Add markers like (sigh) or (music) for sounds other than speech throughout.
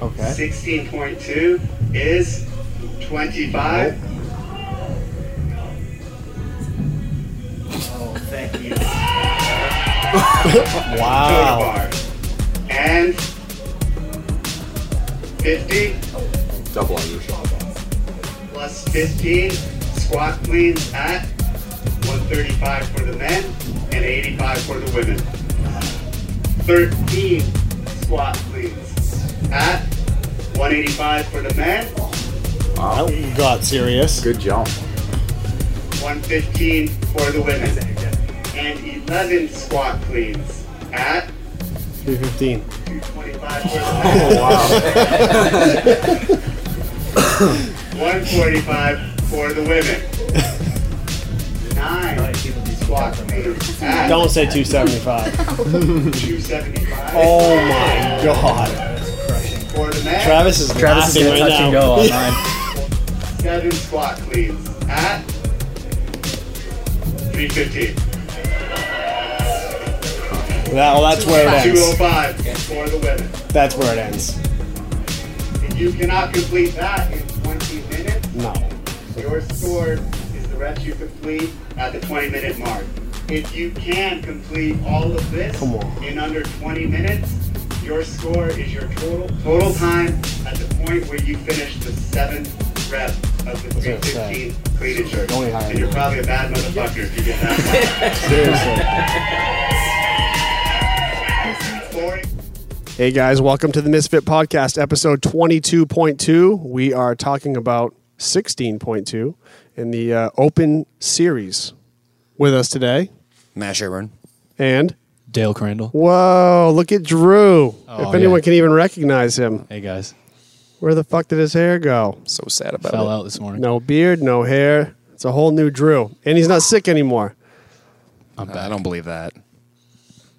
Okay. 16.2 is 25. Oh, thank you. (laughs) Wow. And 50 Double on your shot. plus 15 squat cleans at 135 for the men and 85 for the women. 13 squat cleans at 185 for the men, That got serious. Good jump. 115 for the women, and 11 squat cleans at 315. 225 for the oh, men. Wow. (laughs) 145 for the women. Nine squat cleans at Don't say 275. 275 Oh my god. For the men. Travis is Travis is laughing gonna right touch now. and go (laughs) on mine. Seven squat cleans at 315. Well, that's where it ends. 205 for the women. That's where it ends. If you cannot complete that in 20 minutes, No. your score is the rest you complete at the 20 minute mark. If you can complete all of this Come on. in under 20 minutes, your score is your total total time at the point where you finish the seventh rep of the was gonna 315 clean and jerk. Only higher And you're probably a bad motherfucker if you get that. (laughs) Seriously. Hey guys, welcome to the Misfit Podcast, episode 22.2. We are talking about 16.2 in the uh, Open Series. With us today, Matt Sherburne. and Dale Crandall. whoa, look at Drew. Oh, if anyone yeah. can even recognize him, Hey guys, where the fuck did his hair go? So sad about fell it. Fell out this morning. No beard, no hair. It's a whole new Drew, and he's not sick anymore. I'm I don't believe that.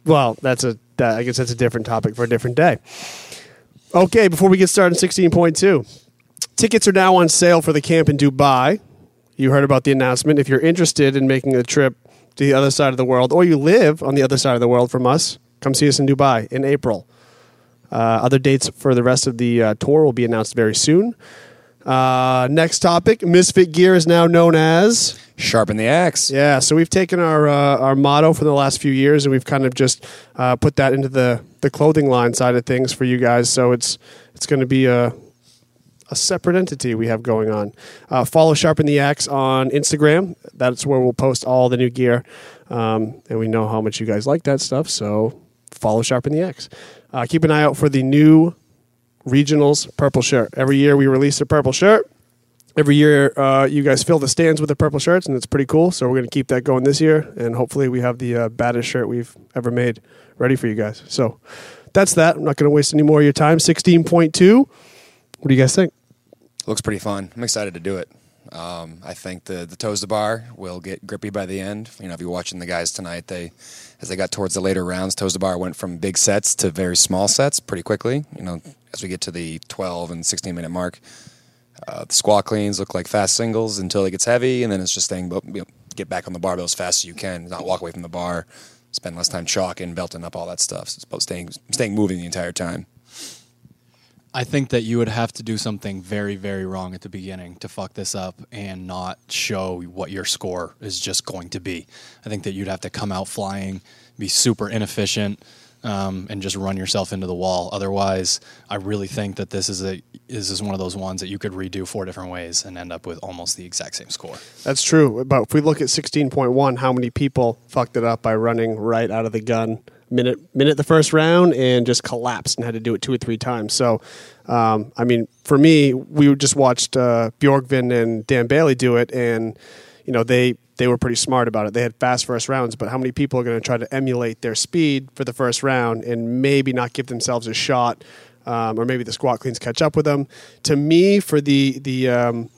Well, that's a that, I guess that's a different topic for a different day. Okay, before we get started, sixteen point two, tickets are now on sale for the camp in Dubai. You heard about the announcement. If you're interested in making a trip to the other side of the world, or you live on the other side of the world from us, come see us in Dubai in April. Uh, other dates for the rest of the uh, tour will be announced very soon. Uh, next topic: Misfit gear is now known as. Sharpen the axe. Yeah, so we've taken our uh, our motto for the last few years, and we've kind of just uh, put that into the the clothing line side of things for you guys. So it's it's going to be a a separate entity we have going on. Uh, follow Sharpen the Axe on Instagram. That's where we'll post all the new gear, um, and we know how much you guys like that stuff. So follow Sharpen the Axe. Uh, keep an eye out for the new regionals purple shirt. Every year we release a purple shirt every year uh, you guys fill the stands with the purple shirts and it's pretty cool so we're going to keep that going this year and hopefully we have the uh, baddest shirt we've ever made ready for you guys so that's that i'm not going to waste any more of your time 16.2 what do you guys think Looks pretty fun. I'm excited to do it. Um, I think the the toes to bar will get grippy by the end. You know, if you're watching the guys tonight, they as they got towards the later rounds, toes to bar went from big sets to very small sets pretty quickly. You know, as we get to the 12 and 16 minute mark, uh, the squat cleans look like fast singles until it gets heavy, and then it's just staying you know, get back on the barbell as fast as you can, not walk away from the bar, spend less time chalking, belting up all that stuff. So it's about staying staying moving the entire time. I think that you would have to do something very, very wrong at the beginning to fuck this up and not show what your score is just going to be. I think that you'd have to come out flying, be super inefficient, um, and just run yourself into the wall. Otherwise, I really think that this is a this is one of those ones that you could redo four different ways and end up with almost the exact same score. that's true but if we look at 16.1 how many people fucked it up by running right out of the gun minute minute the first round and just collapsed and had to do it two or three times. So um, i mean for me we just watched uh, bjorgvin and dan bailey do it and you know they they were pretty smart about it. They had fast first rounds but how many people are going to try to emulate their speed for the first round and maybe not give themselves a shot um, or maybe the squat cleans catch up with them? To me for the the um,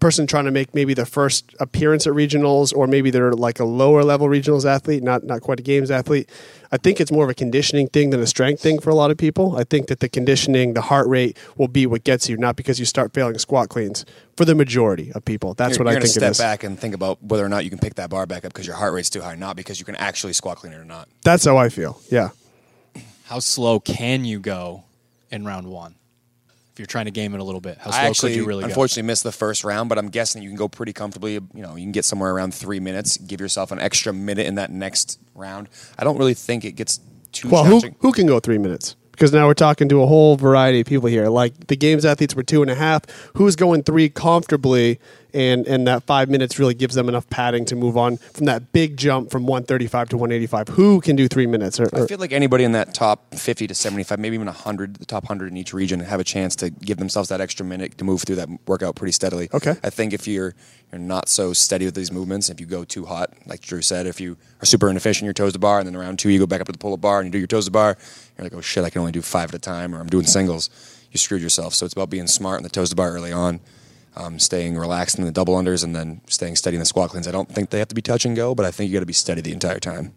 person trying to make maybe their first appearance at regionals or maybe they're like a lower level regionals athlete not not quite a games athlete i think it's more of a conditioning thing than a strength thing for a lot of people i think that the conditioning the heart rate will be what gets you not because you start failing squat cleans for the majority of people that's you're, what i you're think step is back and think about whether or not you can pick that bar back up because your heart rate's too high, not because you can actually squat clean it or not. that's how i feel yeah How slow can you go in round one? You're trying to game it a little bit, how slow I actually, could you really go? unfortunately, missed the first round, but I'm guessing you can go pretty comfortably. You know, you can get somewhere around three minutes. Give yourself an extra minute in that next round. I don't really think it gets too Well, who, challenging. who can go three minutes? Because now we're talking to a whole variety of people here. Like the games athletes were two and a half. Who's going three comfortably? And and that five minutes really gives them enough padding to move on from that big jump from 135 to 185. Who can do three minutes? Or, I feel like anybody in that top 50 to 75, maybe even 100, the top 100 in each region, have a chance to give themselves that extra minute to move through that workout pretty steadily. Okay. I think if you're you're not so steady with these movements, if you go too hot, like Drew said, if you are super inefficient, your toes to bar, and then around two you go back up to the pull-up bar and you do your toes to bar, you're like, oh shit, I can only do five at a time, or I'm doing singles. You screwed yourself. So it's about being smart in the toes to bar early on. Um, staying relaxed in the double unders and then staying steady in the squat cleans. I don't think they have to be touch and go, but I think you got to be steady the entire time.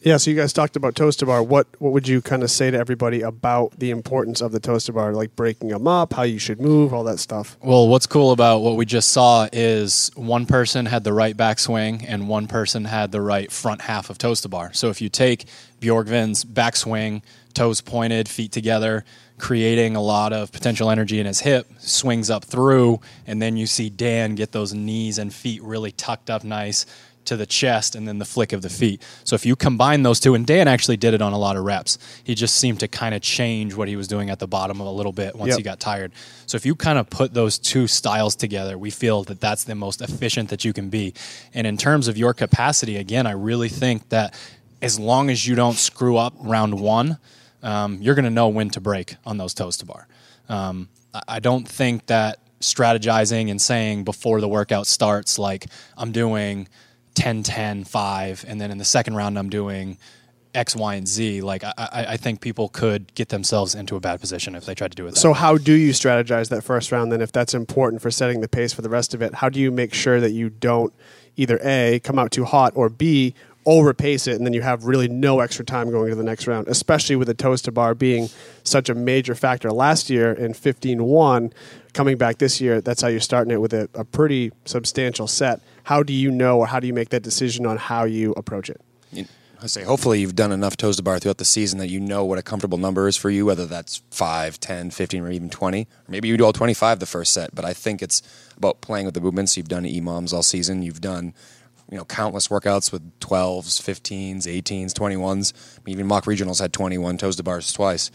yeah, so you guys talked about toes to bar. What what would you kind of say to everybody about the importance of the toes to bar, like breaking them up, how you should move, all that stuff? Well, what's cool about what we just saw is one person had the right backswing and one person had the right front half of toes to bar. So if you take Bjorgvin's backswing, toes pointed, feet together, creating a lot of potential energy in his hip, swings up through, and then you see Dan get those knees and feet really tucked up nice to the chest and then the flick of the feet. So if you combine those two, and Dan actually did it on a lot of reps, he just seemed to kind of change what he was doing at the bottom a little bit once Yep. he got tired. So if you kind of put those two styles together, we feel that that's the most efficient that you can be. And in terms of your capacity, again, I really think that as long as you don't screw up round one, um, you're going to know when to break on those toes to bar. Um, I- don't think that strategizing and saying before the workout starts, like I'm doing 10, 10, 5, and then in the second round I'm doing X, Y, and Z. Like I, I I think people could get themselves into a bad position if they tried to do it. That So way. how do you strategize that first round then if that's important for setting the pace for the rest of it? How do you make sure that you don't either A come out too hot or B overpace it and then you have really no extra time going to the next round, especially with the toes to bar being such a major factor last year in 15-1 coming back this year, that's how you're starting it with a, a pretty substantial set. How do you know or how do you make that decision on how you approach it? I say hopefully you've done enough toes to bar throughout the season that you know what a comfortable number is for you, whether that's 5, 10, 15, or even 20. Or maybe you do all 25 the first set, but I think it's about playing with the movements. You've done EMOMs all season. You've done you know countless workouts with 12s, 15s, 18s, 21s. I mean, even mock regionals had 21 toes to bars twice.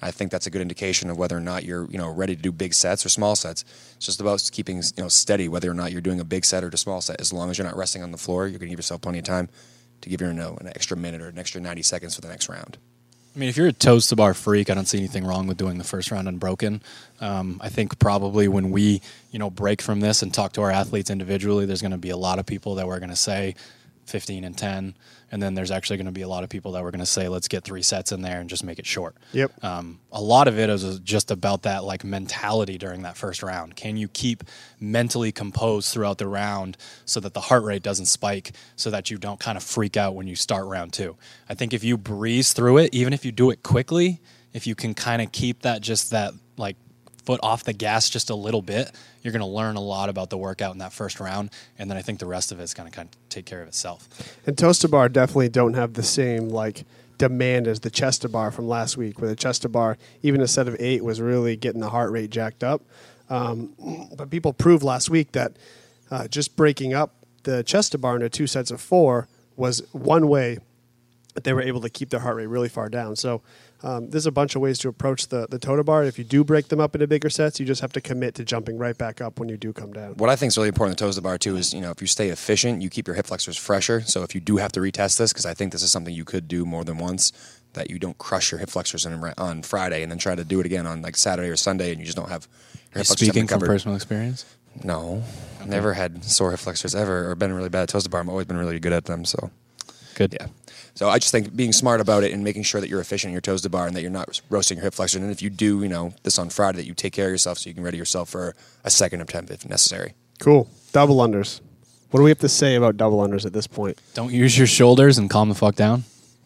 I think that's a good indication of whether or not you're you know ready to do big sets or small sets. It's just about keeping you know steady whether or not you're doing a big set or a small set. As long as you're not resting on the floor, you're going to give yourself plenty of time to give your no an extra minute or an extra 90 seconds for the next round. I mean, if you're a toes to bar freak, I don't see anything wrong with doing the first round unbroken. Um, I think probably when we, you know, break from this and talk to our athletes individually, there's going to be a lot of people that we're going to say 15 and 10, and then there's actually going to be a lot of people that we're going to say let's get three sets in there and just make it short. Yep. Um, a lot of it is just about that like mentality during that first round. Can you keep mentally composed throughout the round so that the heart rate doesn't spike, so that you don't kind of freak out when you start round two? I think if you breeze through it, even if you do it quickly, if you can kind of keep that just that like foot off the gas just a little bit, you're going to learn a lot about the workout in that first round, and then I think the rest of it's going to kind of take care of itself. And Toes to bar definitely don't have the same like demand as the chest to bar from last week, where the chest to bar, even a set of eight, was really getting the heart rate jacked up. Um, but people proved last week that uh, just breaking up the chest to bar into two sets of four was one way that they were able to keep their heart rate really far down. So um, there's a bunch of ways to approach the the total bar. If you do break them up into bigger sets, you just have to commit to jumping right back up when you do come down. What I think is really important in toes to bar too is you know if you stay efficient, you keep your hip flexors fresher. So if you do have to retest this, because I think this is something you could do more than once, that you don't crush your hip flexors on, on Friday and then try to do it again on like Saturday or Sunday, and you just don't have your hip flexors Speaking from recovered. personal experience, No, never had sore hip flexors ever, or been really bad at toes to bar. I've always been really good at them. So good. yeah. So I just think being smart about it and making sure that you're efficient in your toes to bar and that you're not roasting your hip flexors. And if you do, you know, this on Friday, that you take care of yourself so you can ready yourself for a second attempt if necessary. Cool. Double unders. What do we have to say about double unders at this point? Don't use your shoulders and calm the fuck down.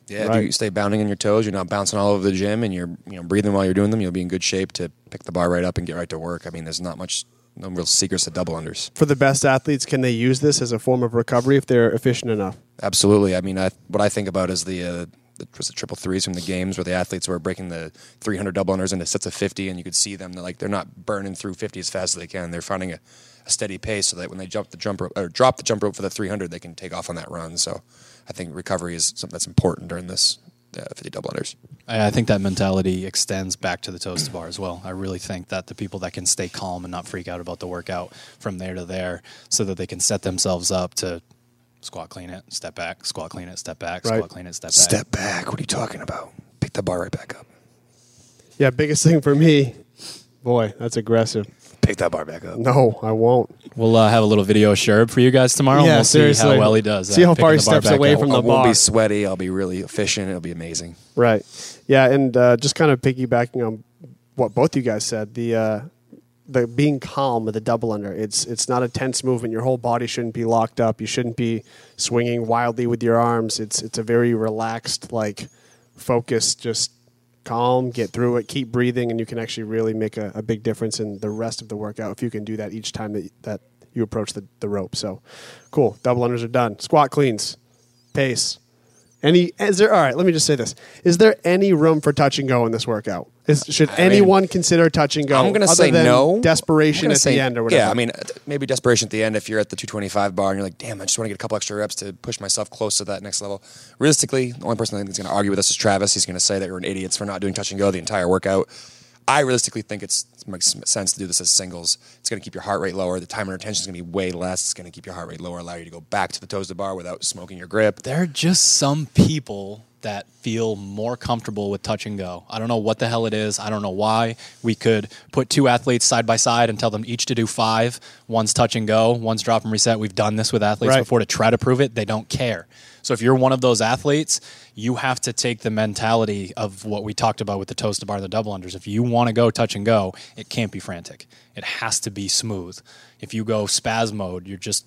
Yeah, if you stay bounding on your toes, you're not bouncing all over the gym, and you're you know breathing while you're doing them. You'll be in good shape to pick the bar right up and get right to work. I mean, there's not much, no real secrets to double unders. For the best athletes, can they use this as a form of recovery if they're efficient enough? Absolutely. I mean, I, what I think about is the uh, the was it triple threes from the games where the athletes were breaking the 300 double unders into sets of 50, and you could see them they're like they're not burning through 50 as fast as they can. They're finding a, a steady pace so that when they jump the jump rope or drop the jump rope for the 300, they can take off on that run. So I think recovery is something that's important during this uh, 50 double unders. I I think that mentality extends back to the toes to bar as well. I really think that the people that can stay calm and not freak out about the workout from there to there, so that they can set themselves up to squat clean it, step back, squat clean it, step back, Right. squat clean it, step back. Step back. What are you talking about? Pick the bar right back up. Yeah, biggest thing for me, boy, that's aggressive. Pick that bar back up. No, I won't. We'll uh, have a little video Sherb for you guys tomorrow. and Yeah, we'll seriously. see how well he does. See how far he steps back away up. from I the won't bar. be sweaty. I'll be really efficient. It'll be amazing. Right. Yeah, and uh, just kind of piggybacking on what both you guys said, the uh, the being calm with the double under. It's it's not a tense movement. Your whole body shouldn't be locked up. You shouldn't be swinging wildly with your arms. It's it's a very relaxed, like focused, just calm, get through it, keep breathing, and you can actually really make a, a big difference in the rest of the workout if you can do that each time that that you approach the, the rope. So cool. Double unders are done. Squat cleans. Pace. Any is there? All right, let me just say this: Is there any room for touch and go in this workout? Is, should I mean, anyone consider touch and go? I'm going to other say than no. Desperation at say- the end or whatever. Yeah, I mean, uh, maybe desperation at the end if you're at the 225 bar and you're like, damn, I just want to get a couple extra reps to push myself close to that next level. Realistically, the only person I think that's going to argue with us is Travis. He's going to say that we're an idiots for not doing touch and go the entire workout. I realistically think it's, it makes sense to do this as singles. It's going to keep your heart rate lower. The time under tension is going to be way less. It's going to keep your heart rate lower, allow you to go back to the toes the bar without smoking your grip. There are just some people that feel more comfortable with touch and go. I don't know what the hell it is. I don't know why. We could put two athletes side by side and tell them each to do five. One's touch and go, one's drop and reset. We've done this with athletes Right. before to try to prove it. They don't care. So if you're one of those athletes, you have to take the mentality of what we talked about with the toes to bar and the double unders. If you want to go touch and go, it can't be frantic. It has to be smooth. If you go spaz mode, you're just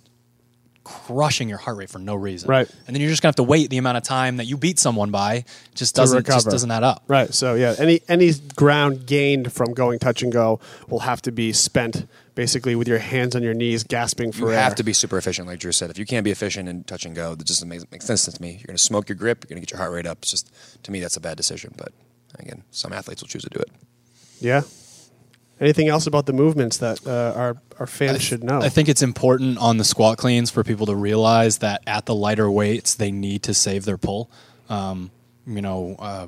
crushing your heart rate for no reason. Right. And then you're just gonna have to wait the amount of time that you beat someone by. Just doesn't just doesn't add up. Right. So yeah, any any ground gained from going touch and go will have to be spent basically with your hands on your knees, gasping for You air. You have to be super efficient, like Drew said. If you can't be efficient in touch and go, that just makes, makes sense to me. You're going to smoke your grip. You're going to get your heart rate up. It's just to me, that's a bad decision. But again, some athletes will choose to do it. Yeah. Anything else about the movements that uh, our our fans should know? I think it's important on the squat cleans for people to realize that at the lighter weights they need to save their pull. Um, you know, uh,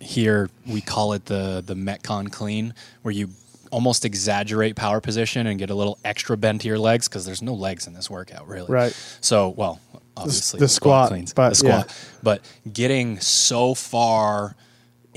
here we call it the the Metcon clean, where you almost exaggerate power position and get a little extra bend to your legs because there's no legs in this workout really. Right. So, well, obviously the squat, cleans, but the squat, yeah. but getting so far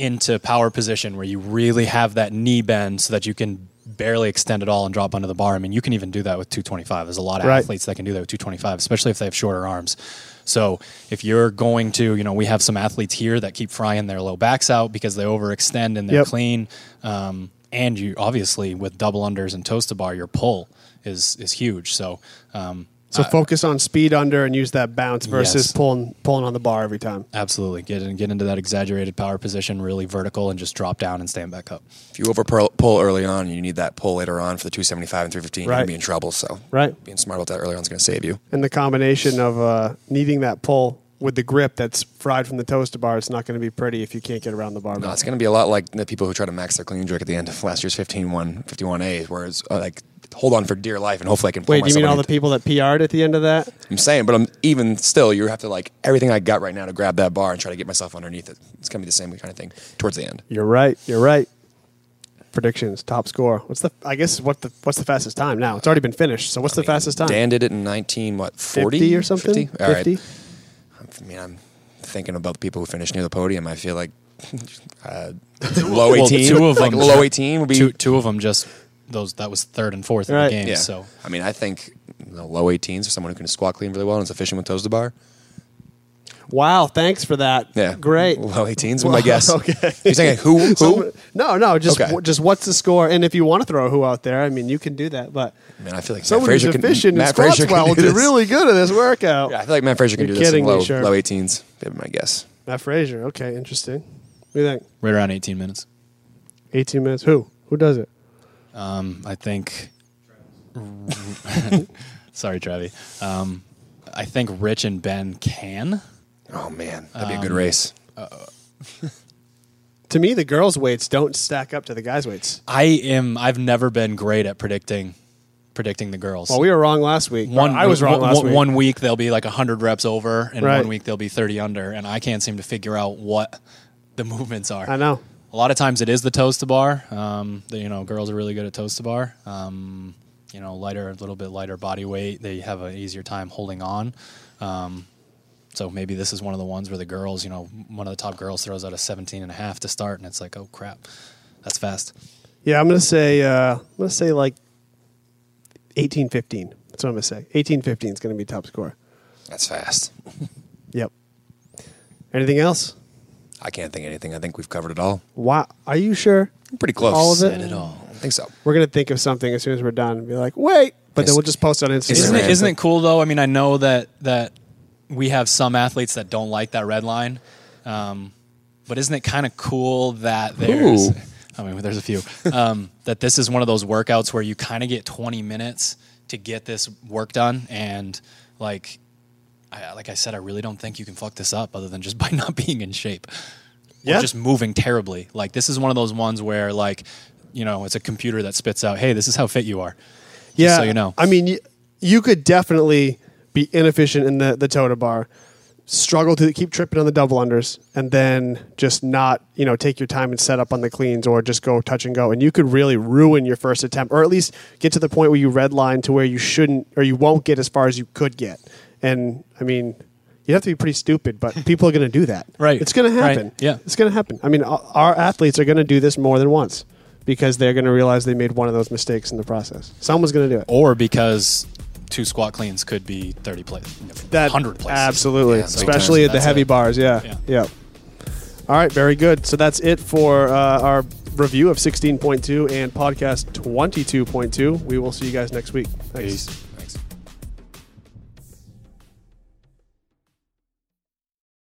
into power position where you really have that knee bend so that you can barely extend it all and drop under the bar. I mean, you can even do that with 225. There's a lot of Right. athletes that can do that with 225, especially if they have shorter arms. So if you're going to, you know, we have some athletes here that keep frying their low backs out because they overextend in their Yep. clean. Um, and you obviously with double unders and toes to bar, your pull is is huge. So um, so focus on speed under and use that bounce versus Yes. pulling pulling on the bar every time. absolutely get in, get into that exaggerated power position, really vertical, and just drop down and stand back up. If you over pull pull early on, you need that pull later on for the 275 and 315. You're Right. going to be in trouble. So Right. being smart about that early on is going to save you. And the combination of uh, needing that pull with the grip that's fried from the toes to bar, it's not going to be pretty if you can't get around the bar. No, it's going to be a lot like the people who try to max their clean jerk at the end of last year's 15-1, 51A, where it's uh, like hold on for dear life and hopefully I can pull Wait, do you mean all the people that PR'd at the end of that? I'm saying, but I'm even still, you have to like everything I got right now to grab that bar and try to get myself underneath it. It's going to be the same kind of thing towards the end. You're right. You're right. Predictions, top score. What's the? I guess what the what's the fastest time now? It's already been finished. So what's the fastest time? Dan did it in 19, what, 40? 50 or something. 50? All right. 50? I mean, I'm thinking about the people who finished near the podium. I feel like (laughs) uh, low Well, 18. two of like them- low 18 would be. two two of them just those that was third and fourth in the game. yeah. So I mean, I think you know, low 18s for someone who can squat clean really well and is efficient with toes to bar. Wow, thanks for that. Yeah. great. (laughs) Low 18s would my guess. (laughs) Okay. You're saying who? (laughs) Who? So- no, no, just Okay. wh- just what's the score? And if you want to throw a who out there, I mean, you can do that. But Man, I feel like someone Matt who's Fraser can, efficient and Matt squats Fraser can well do did this. really good at this workout. Yeah, I feel like Matt Fraser can You're do this in kidding me, low, sure. low 18s. That'd be my guess. Matt Fraser. Okay, interesting. What do you think? right around 18 minutes. 18 minutes. Who? Who does it? Um, I think. (laughs) Sorry, Travi. Um, I think Rich and Ben can. Oh man, that'd be a Um, good race. To me, the girls' weights don't stack up to the guys' weights. I am. I've never been great at predicting predicting the girls. Well, we were wrong last week. one I was wrong one, last one- week. One week they'll be like hundred reps over, and Right. one week they'll be thirty under, and I can't seem to figure out what the (laughs) movements are. I know. A lot of times it is the toes to bar. Um, the, you know, girls are really good at toes to bar. Um, you know, lighter, a little bit lighter body weight. They have an easier time holding on. Um, so maybe this is one of the ones where the girls, you know, one of the top girls throws out a 17 and a half to start, and it's like, oh crap, that's fast. Yeah, I'm gonna say. Uh, I'm gonna say like 18-15. That's what I'm gonna say. 18-15 is gonna be top score. That's fast. (laughs) Yep. Anything else? I can't think of anything. I think we've covered it all. Wow. Are you sure? I'm pretty close. All of it? Said it all. I think so. We're gonna think of something as soon as we're done and be like, wait, but then we'll just post it on Instagram. Isn't it, Instagram. isn't it cool though? I mean, I know that that we have some athletes that don't like that red line, um, but isn't it kind of cool that there's? Ooh. (laughs) I mean, there's a few. Um, that this is one of those workouts where you kind of get 20 minutes to get this work done, and like, I, like I said, I really don't think you can fuck this up other than just (laughs) by not being in shape. Yeah. Or just moving terribly. Like this is one of those ones where like, you know, it's a computer that spits out, "Hey, this is how fit you are." Just yeah. so you know. I mean, you, you could definitely be inefficient in the the Tota bar, struggle to keep tripping on the double unders, and then just not you know take your time and set up on the cleans or just go touch and go, and you could really ruin your first attempt, or at least get to the point where you redline to where you shouldn't or you won't get as far as you could get. And I mean. You have to be pretty stupid, but people are going to do that. (laughs) Right. It's going to Right. happen. Yeah. It's going to happen. I mean, our our athletes are going to do this more than once because they're going to realize they made one of those mistakes in the process. Someone's going to do it. or because two squat cleans could be 30 places, That 100 places. Absolutely, Yeah, especially at the heavy it. bars. Yeah. Yeah. yeah, All right, very good. So that's it for uh, our review of 16.2 and podcast 22.2. We will see you guys next week. Thanks. Peace.